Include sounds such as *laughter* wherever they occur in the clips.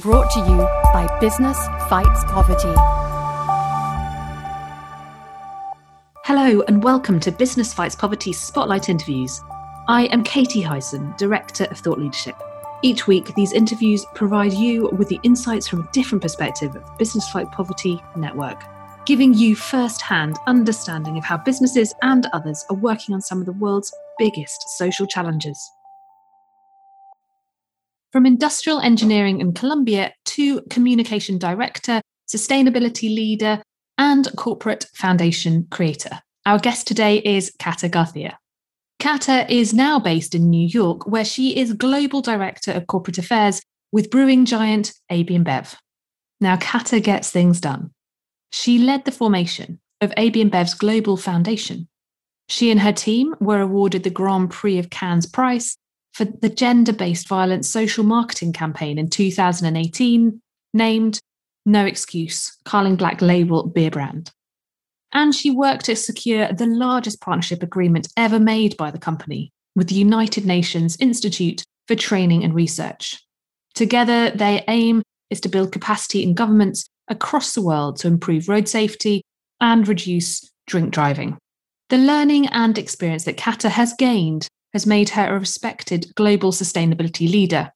brought to you by Business Fights Poverty. Hello, and welcome to Business Fights Poverty Spotlight Interviews. I am Katie Hyson, Director of Thought Leadership. Each week, these interviews provide you with the insights from a different perspective of the Business Fight Poverty Network, giving you first hand understanding of how businesses and others are working on some of the world's biggest social challenges. From industrial engineering in Colombia to communication director, sustainability leader, and corporate foundation creator. Our guest today is Kata Garcia. Kata is now based in New York, where she is global director of corporate affairs with brewing giant AB InBev. Now, Kata gets things done. She led the formation of AB InBev's Global Foundation. She and her team were awarded the Grand Prix of Cannes Prize for the gender based violence social marketing campaign in 2018, named No Excuse Carling Black Label Beer Brand. And she worked to secure the largest partnership agreement ever made by the company with the United Nations Institute for Training and Research. Together, their aim is to build capacity in governments across the world to improve road safety and reduce drink driving. The learning and experience that Kata has gained has made her a respected global sustainability leader.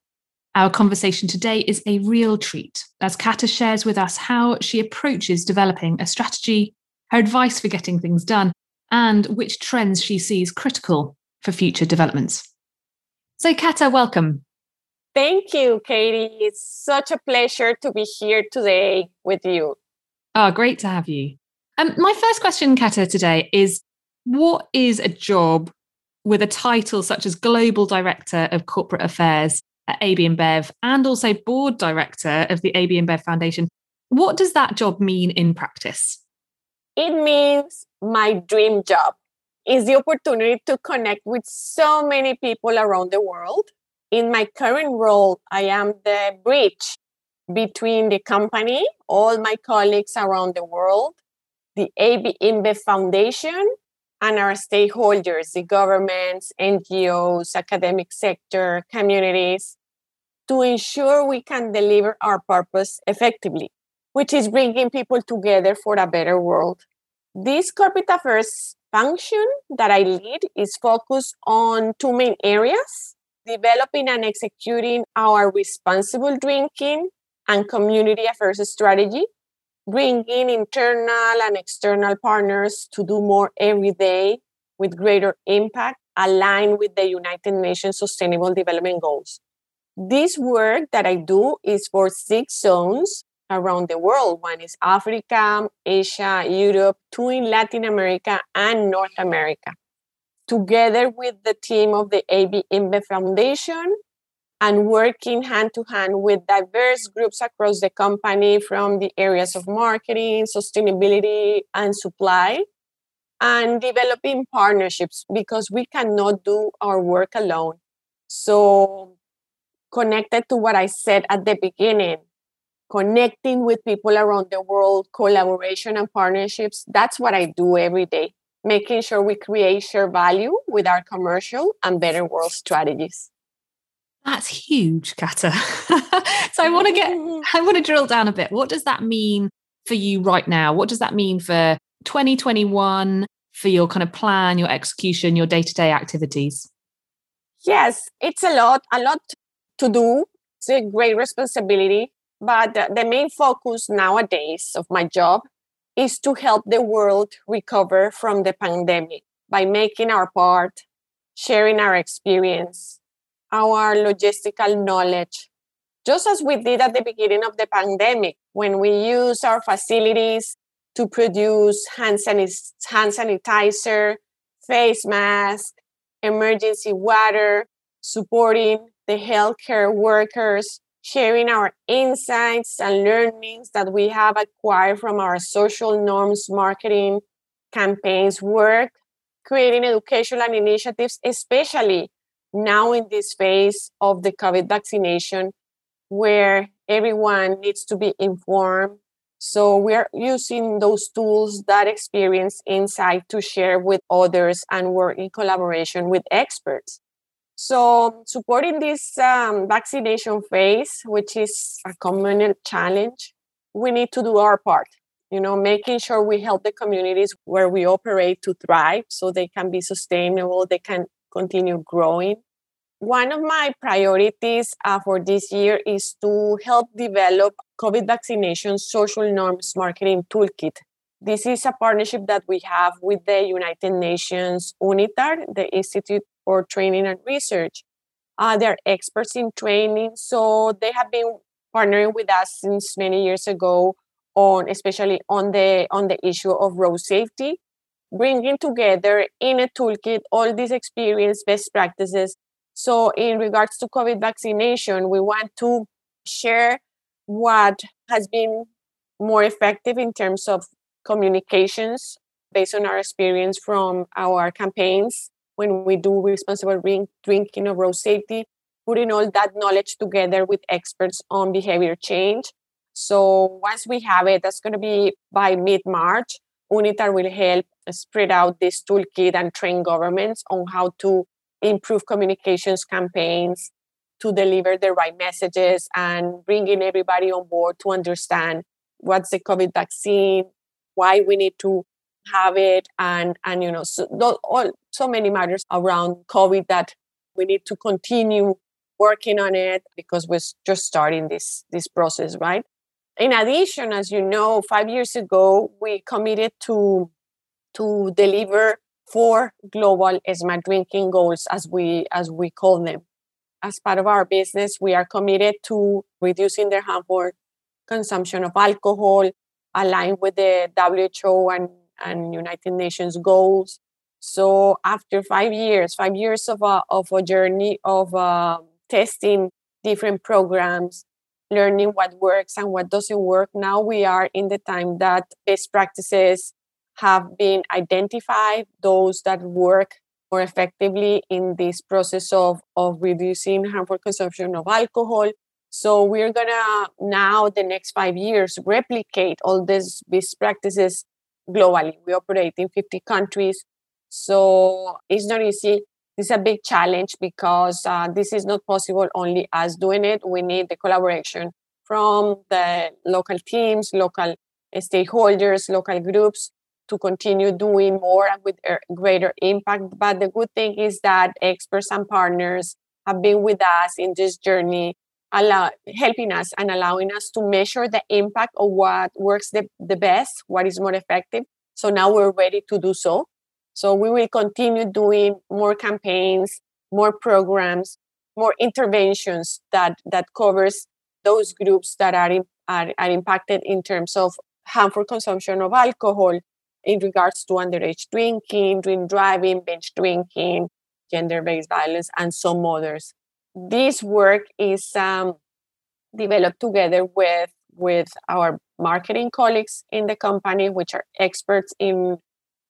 Our conversation today is a real treat as Kata shares with us how she approaches developing a strategy, her advice for getting things done, and which trends she sees critical for future developments. So, Kata, welcome. Thank you, Katie. It's such a pleasure to be here today with you. Oh, great to have you. Um, my first question, Kata, today is what is a job with a title such as Global Director of Corporate Affairs at AB InBev and also Board Director of the AB InBev Foundation. What does that job mean in practice? It means my dream job is the opportunity to connect with so many people around the world. In my current role, I am the bridge between the company, all my colleagues around the world, the AB InBev Foundation, and our stakeholders, the governments, NGOs, academic sector, communities, to ensure we can deliver our purpose effectively, which is bringing people together for a better world. This corporate affairs function that I lead is focused on two main areas developing and executing our responsible drinking and community affairs strategy bringing internal and external partners to do more every day with greater impact aligned with the United Nations Sustainable Development Goals. This work that I do is for six zones around the world. One is Africa, Asia, Europe, two in Latin America, and North America. Together with the team of the AB InBev Foundation, and working hand to hand with diverse groups across the company from the areas of marketing, sustainability, and supply, and developing partnerships because we cannot do our work alone. So, connected to what I said at the beginning, connecting with people around the world, collaboration and partnerships, that's what I do every day, making sure we create shared value with our commercial and better world strategies. That's huge, Kata. *laughs* so I want to get, *laughs* I want to drill down a bit. What does that mean for you right now? What does that mean for 2021, for your kind of plan, your execution, your day to day activities? Yes, it's a lot, a lot to do. It's a great responsibility. But the main focus nowadays of my job is to help the world recover from the pandemic by making our part, sharing our experience, our logistical knowledge, just as we did at the beginning of the pandemic when we used our facilities to produce hand, sanit- hand sanitizer, face mask, emergency water, supporting the healthcare workers, sharing our insights and learnings that we have acquired from our social norms marketing campaigns work, creating educational initiatives, especially now in this phase of the COVID vaccination, where everyone needs to be informed. So we are using those tools, that experience, insight to share with others and work in collaboration with experts. So, supporting this um, vaccination phase, which is a common challenge, we need to do our part. You know, making sure we help the communities where we operate to thrive so they can be sustainable, they can continue growing. One of my priorities uh, for this year is to help develop COVID vaccination social norms marketing toolkit. This is a partnership that we have with the United Nations UNITAR, the Institute for Training and Research. Uh, they're experts in training, so they have been partnering with us since many years ago on especially on the on the issue of road safety bringing together in a toolkit all these experience best practices so in regards to covid vaccination we want to share what has been more effective in terms of communications based on our experience from our campaigns when we do responsible drink, drinking of road safety putting all that knowledge together with experts on behavior change. So once we have it, that's going to be by mid March. UNITAR will help spread out this toolkit and train governments on how to improve communications campaigns to deliver the right messages and bringing everybody on board to understand what's the COVID vaccine, why we need to have it, and and you know so all so many matters around COVID that we need to continue working on it because we're just starting this this process, right? In addition, as you know, five years ago we committed to to deliver four global smart drinking goals, as we as we call them. As part of our business, we are committed to reducing the harmful consumption of alcohol, aligned with the WHO and, and United Nations goals. So after five years, five years of a, of a journey of um, testing different programs, learning what works and what doesn't work. Now we are in the time that best practices have been identified, those that work more effectively in this process of, of reducing harmful consumption of alcohol. So we're gonna now the next five years replicate all these best practices globally. We operate in 50 countries. So it's not easy It's a big challenge because uh, this is not possible only us doing it. We need the collaboration from the local teams, local stakeholders, local groups to continue doing more and with uh, greater impact. But the good thing is that experts and partners have been with us in this journey, allow, helping us and allowing us to measure the impact of what works the, the best, what is more effective. So now we're ready to do so. So we will continue doing more campaigns, more programs, more interventions that that covers those groups that are, in, are, are impacted in terms of harmful consumption of alcohol in regards to underage drinking, drink driving, binge drinking, gender-based violence, and some others. This work is um, developed together with with our marketing colleagues in the company, which are experts in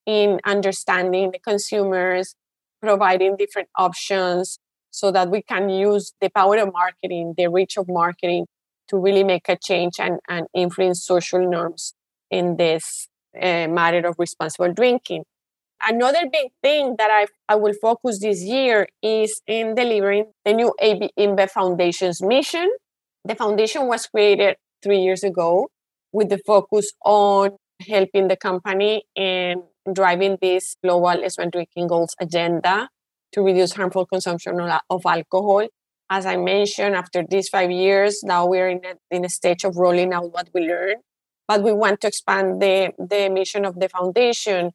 in understanding the consumers, providing different options so that we can use the power of marketing, the reach of marketing to really make a change and, and influence social norms in this uh, matter of responsible drinking. Another big thing that I, I will focus this year is in delivering the new AB InBev Foundation's mission. The foundation was created three years ago with the focus on helping the company in driving this global smart drinking goals agenda to reduce harmful consumption of alcohol. As I mentioned, after these five years, now we're in a, in a stage of rolling out what we learned. But we want to expand the, the mission of the foundation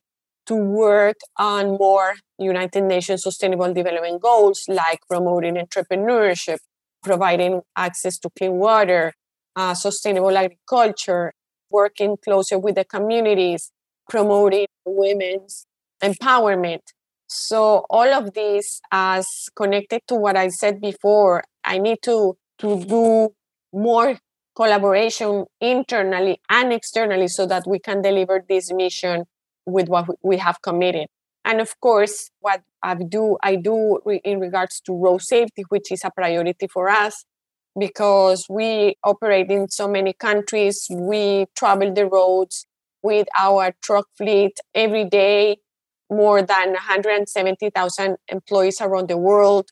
to work on more United Nations Sustainable Development Goals like promoting entrepreneurship, providing access to clean water, uh, sustainable agriculture, working closer with the communities, promoting women's empowerment. So all of this as connected to what I said before, I need to to do more collaboration internally and externally so that we can deliver this mission with what we have committed. And of course, what I do, I do in regards to road safety, which is a priority for us because we operate in so many countries, we travel the roads, with our truck fleet every day, more than 170,000 employees around the world.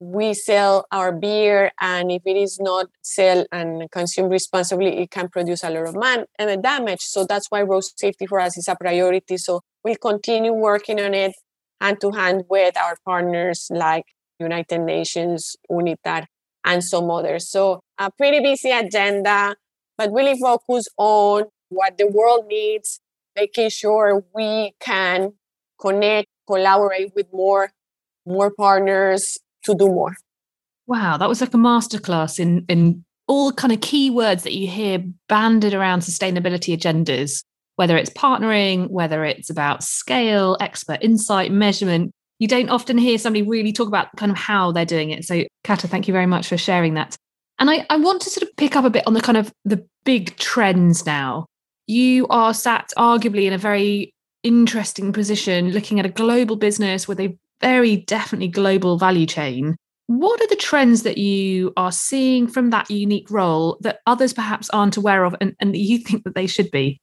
We sell our beer and if it is not sell and consumed responsibly it can produce a lot of man and uh, damage. So that's why road safety for us is a priority. So we'll continue working on it hand to hand with our partners like united nations UNITAR and some others. So a pretty busy agenda but really focus on what the world needs making sure we can connect collaborate with more more partners to do more. Wow, that was like a masterclass in in all kind of key words that you hear banded around sustainability agendas, whether it's partnering, whether it's about scale, expert insight, measurement. You don't often hear somebody really talk about kind of how they're doing it. So, Kata, thank you very much for sharing that. And I, I want to sort of pick up a bit on the kind of the big trends now. You are sat arguably in a very interesting position looking at a global business with a very definitely global value chain. What are the trends that you are seeing from that unique role that others perhaps aren't aware of and, and you think that they should be?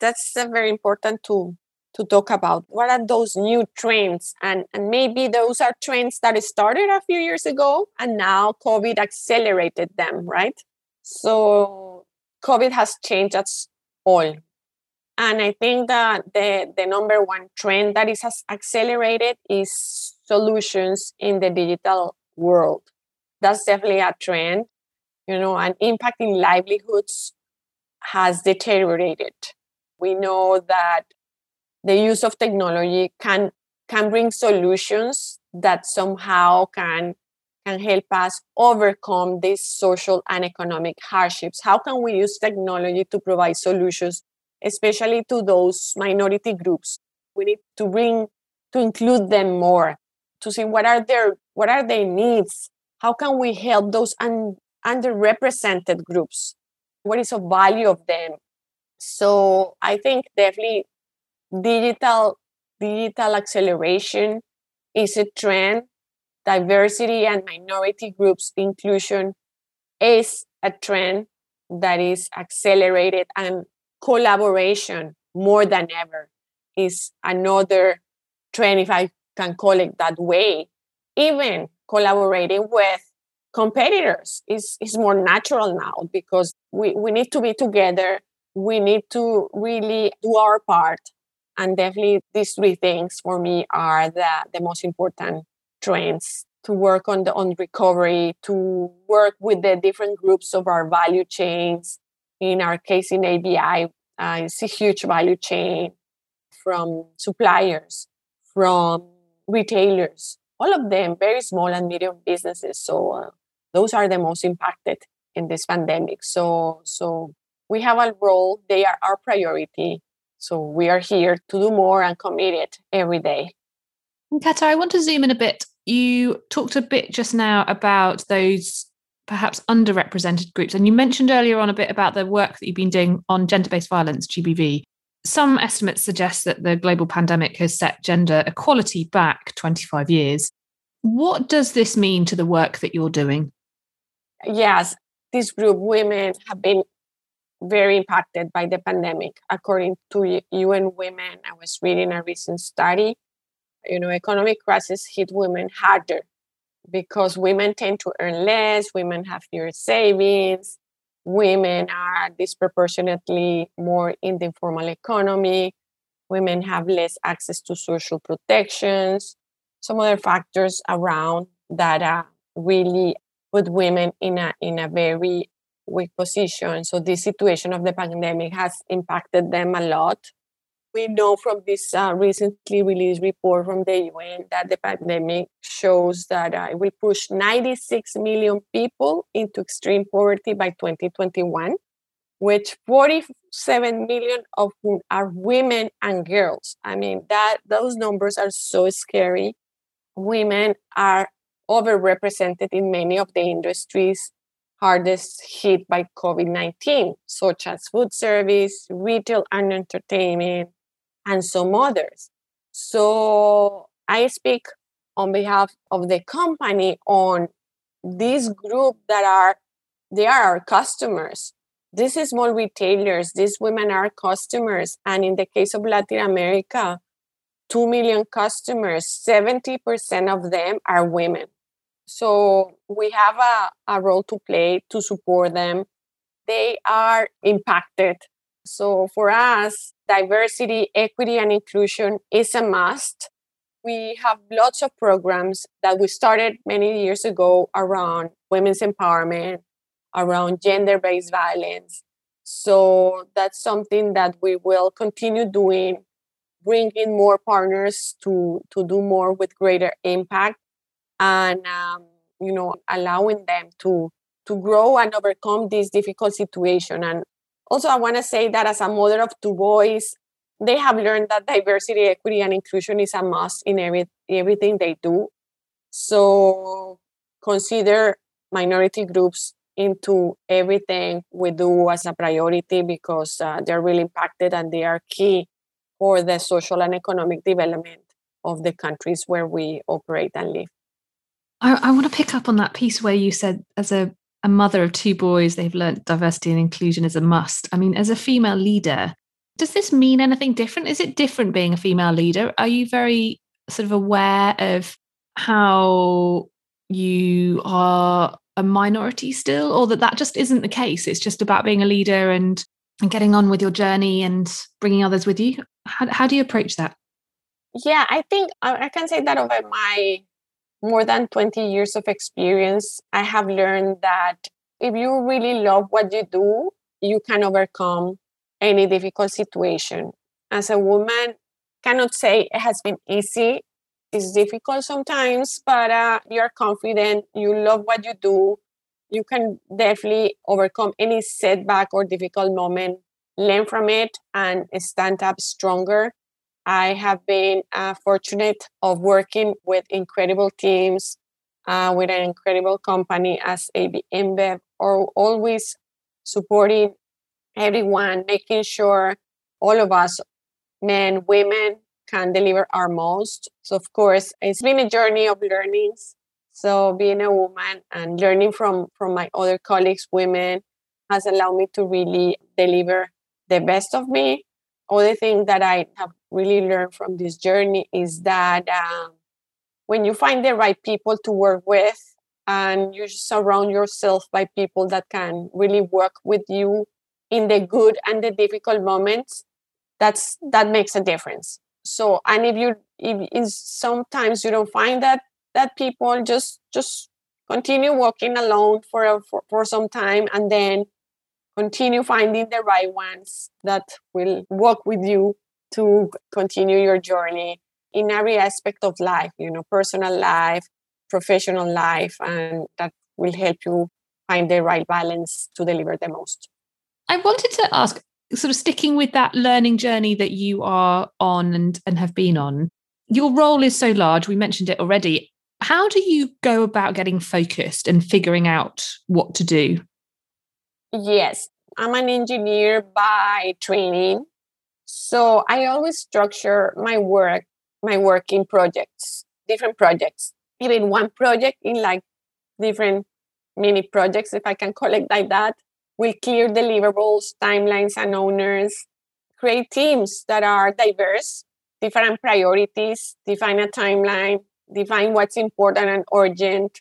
That's a very important to to talk about. What are those new trends? And, and maybe those are trends that started a few years ago and now COVID accelerated them, right? So COVID has changed us all. And I think that the, the number one trend that is accelerated is solutions in the digital world. That's definitely a trend, you know, and impacting livelihoods has deteriorated. We know that the use of technology can can bring solutions that somehow can can help us overcome these social and economic hardships. How can we use technology to provide solutions especially to those minority groups. We need to bring to include them more, to see what are their what are their needs. How can we help those un, underrepresented groups? What is the value of them? So I think definitely digital digital acceleration is a trend. Diversity and minority groups inclusion is a trend that is accelerated and collaboration more than ever is another trend, if I can call it that way. Even collaborating with competitors is, is more natural now because we, we need to be together. We need to really do our part. And definitely these three things for me are the, the most important trends to work on the on recovery, to work with the different groups of our value chains, in our case, in ABI, uh, it's a huge value chain from suppliers, from retailers, all of them very small and medium businesses. So uh, those are the most impacted in this pandemic. So so we have a role; they are our priority. So we are here to do more and commit it every day. Kata, I want to zoom in a bit. You talked a bit just now about those perhaps underrepresented groups. And you mentioned earlier on a bit about the work that you've been doing on gender based violence, GBV. Some estimates suggest that the global pandemic has set gender equality back 25 years. What does this mean to the work that you're doing? Yes, this group, women, have been very impacted by the pandemic. According to UN Women, I was reading a recent study. You know, economic crisis hit women harder because women tend to earn less, women have fewer savings, women are disproportionately more in the informal economy, women have less access to social protections, some other factors around that really put women in a in a very weak position. So this situation of the pandemic has impacted them a lot we know from this uh, recently released report from the UN that the pandemic shows that uh, it will push 96 million people into extreme poverty by 2021, which 47 million of whom are women and girls. I mean, that those numbers are so scary. Women are overrepresented in many of the industries hardest hit by COVID 19, such as food service, retail, and entertainment, and some others. So I speak on behalf of the company on this group that are they are our customers. This is small retailers. These women are customers. And in the case of Latin America, 2 million customers, 70% of them are women. So we have a, a role to play to support them. They are impacted. So for us, diversity, equity, and inclusion is a must. We have lots of programs that we started many years ago around women's empowerment, around gender based violence. So that's something that we will continue doing, bring in more partners to, to do more with greater impact and, um, you know, allowing them to, to grow and overcome this difficult situation. And also, I want to say that as a mother of two boys, they have learned that diversity, equity, and inclusion is a must in every, everything they do. So consider minority groups into everything we do as a priority because uh, they're really impacted and they are key for the social and economic development of the countries where we operate and live. I, I want to pick up on that piece where you said, as a, a mother of two boys, they've learned diversity and inclusion is a must. I mean, as a female leader, does this mean anything different? Is it different being a female leader? Are you very sort of aware of how you are a minority still or that that just isn't the case it's just about being a leader and and getting on with your journey and bringing others with you how, how do you approach that yeah i think i can say that over my more than 20 years of experience i have learned that if you really love what you do you can overcome any difficult situation as a woman cannot say it has been easy it's difficult sometimes, but uh, you're confident, you love what you do, you can definitely overcome any setback or difficult moment, learn from it, and stand up stronger. I have been uh, fortunate of working with incredible teams, uh, with an incredible company as AB InBev, or always supporting everyone, making sure all of us, men, women, can deliver our most. So, of course, it's been a journey of learnings. So, being a woman and learning from from my other colleagues, women, has allowed me to really deliver the best of me. Other thing that I have really learned from this journey is that um, when you find the right people to work with and you surround yourself by people that can really work with you in the good and the difficult moments that's that makes a difference. So and if you if sometimes you don't find that that people just just continue walking alone for, a, for for some time and then continue finding the right ones that will work with you to continue your journey in every aspect of life you know personal life professional life and that will help you find the right balance to deliver the most i wanted to ask sort of sticking with that learning journey that you are on and, and have been on, your role is so large. We mentioned it already. How do you go about getting focused and figuring out what to do? Yes, I'm an engineer by training. So I always structure my work, my work in projects, different projects, even one project in like different mini projects, if I can call it like that with clear deliverables, timelines, and owners. Create teams that are diverse, different priorities, define a timeline, define what's important and urgent,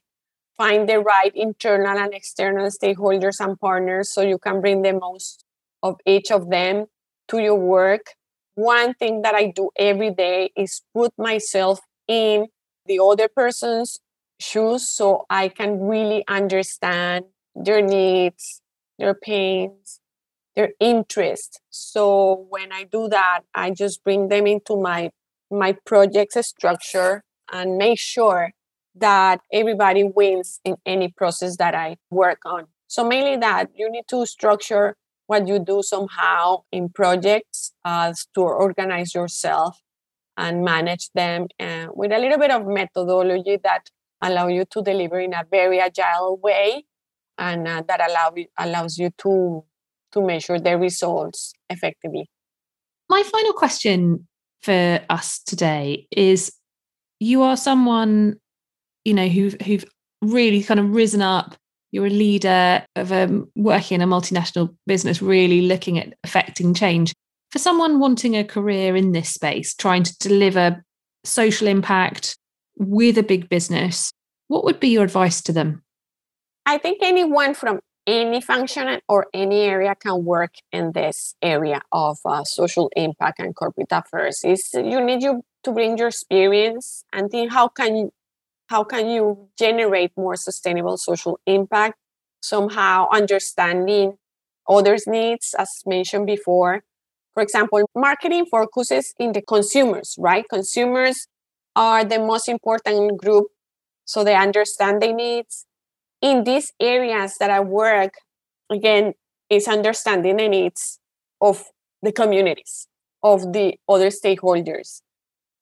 find the right internal and external stakeholders and partners so you can bring the most of each of them to your work. One thing that I do every day is put myself in the other person's shoes so I can really understand their needs, their pains, their interest. So when I do that, I just bring them into my my project's structure and make sure that everybody wins in any process that I work on. So mainly that you need to structure what you do somehow in projects as to organize yourself and manage them uh, with a little bit of methodology that allow you to deliver in a very agile way and uh, that allow allows you to to measure the results effectively. My final question for us today is: You are someone, you know, who've who've really kind of risen up. You're a leader of a working in a multinational business, really looking at affecting change. For someone wanting a career in this space, trying to deliver social impact with a big business, what would be your advice to them? I think anyone from any function or any area can work in this area of uh, social impact and corporate affairs. Is you need you to bring your experience and think how can you how can you generate more sustainable social impact? Somehow understanding others needs as mentioned before. For example marketing focuses in the consumers right? Consumers are the most important group so they understand their needs. In these areas that i work again is understanding the needs of the communities of the other stakeholders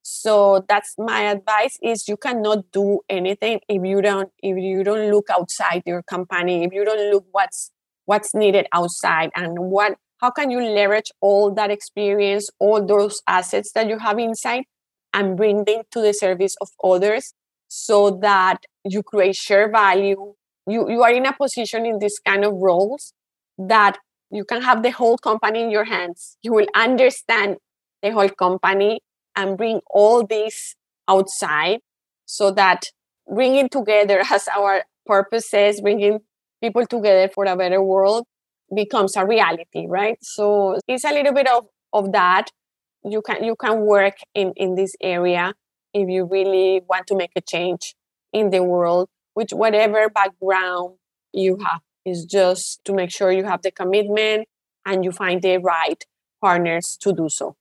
so that's my advice is you cannot do anything if you don't if you don't look outside your company if you don't look what's what's needed outside and what how can you leverage all that experience all those assets that you have inside and bring them to the service of others so that you create share value? You you are in a position in this kind of roles that you can have the whole company in your hands. You will understand the whole company and bring all this outside so that bringing together *laughs* as our purpose says bringing people together for a better world becomes a reality right? So it's a little bit of, of that. You can you can work in in this area if you really want to make a change in the world with whatever background you have. Is just to make sure you have the commitment and you find the right partners to do so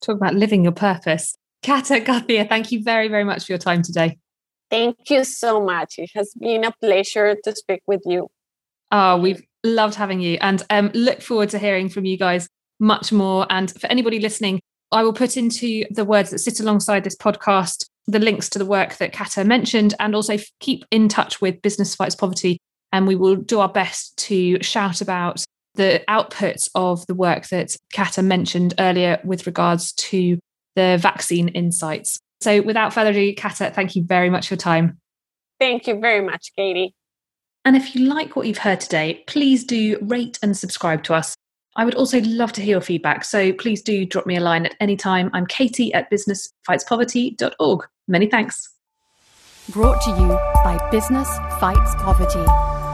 Talk about living your purpose. Kata Garcia, thank you very, very much for your time today. Thank you so much. It has been a pleasure to speak with you. Oh, we've loved having you and um, look forward to hearing from you guys much more. And for anybody listening, I will put into the words that sit alongside this podcast the links to the work that Kata mentioned and also keep in touch with Business Fights Poverty. And we will do our best to shout about the outputs of the work that Kata mentioned earlier with regards to the vaccine insights. So, without further ado, Kata, thank you very much for your time. Thank you very much, Katie. And if you like what you've heard today, please do rate and subscribe to us. I would also love to hear your feedback, so please do drop me a line at any time. I'm Katie at businessfightspoverty.org. Many thanks. Brought to you by Business Fights Poverty.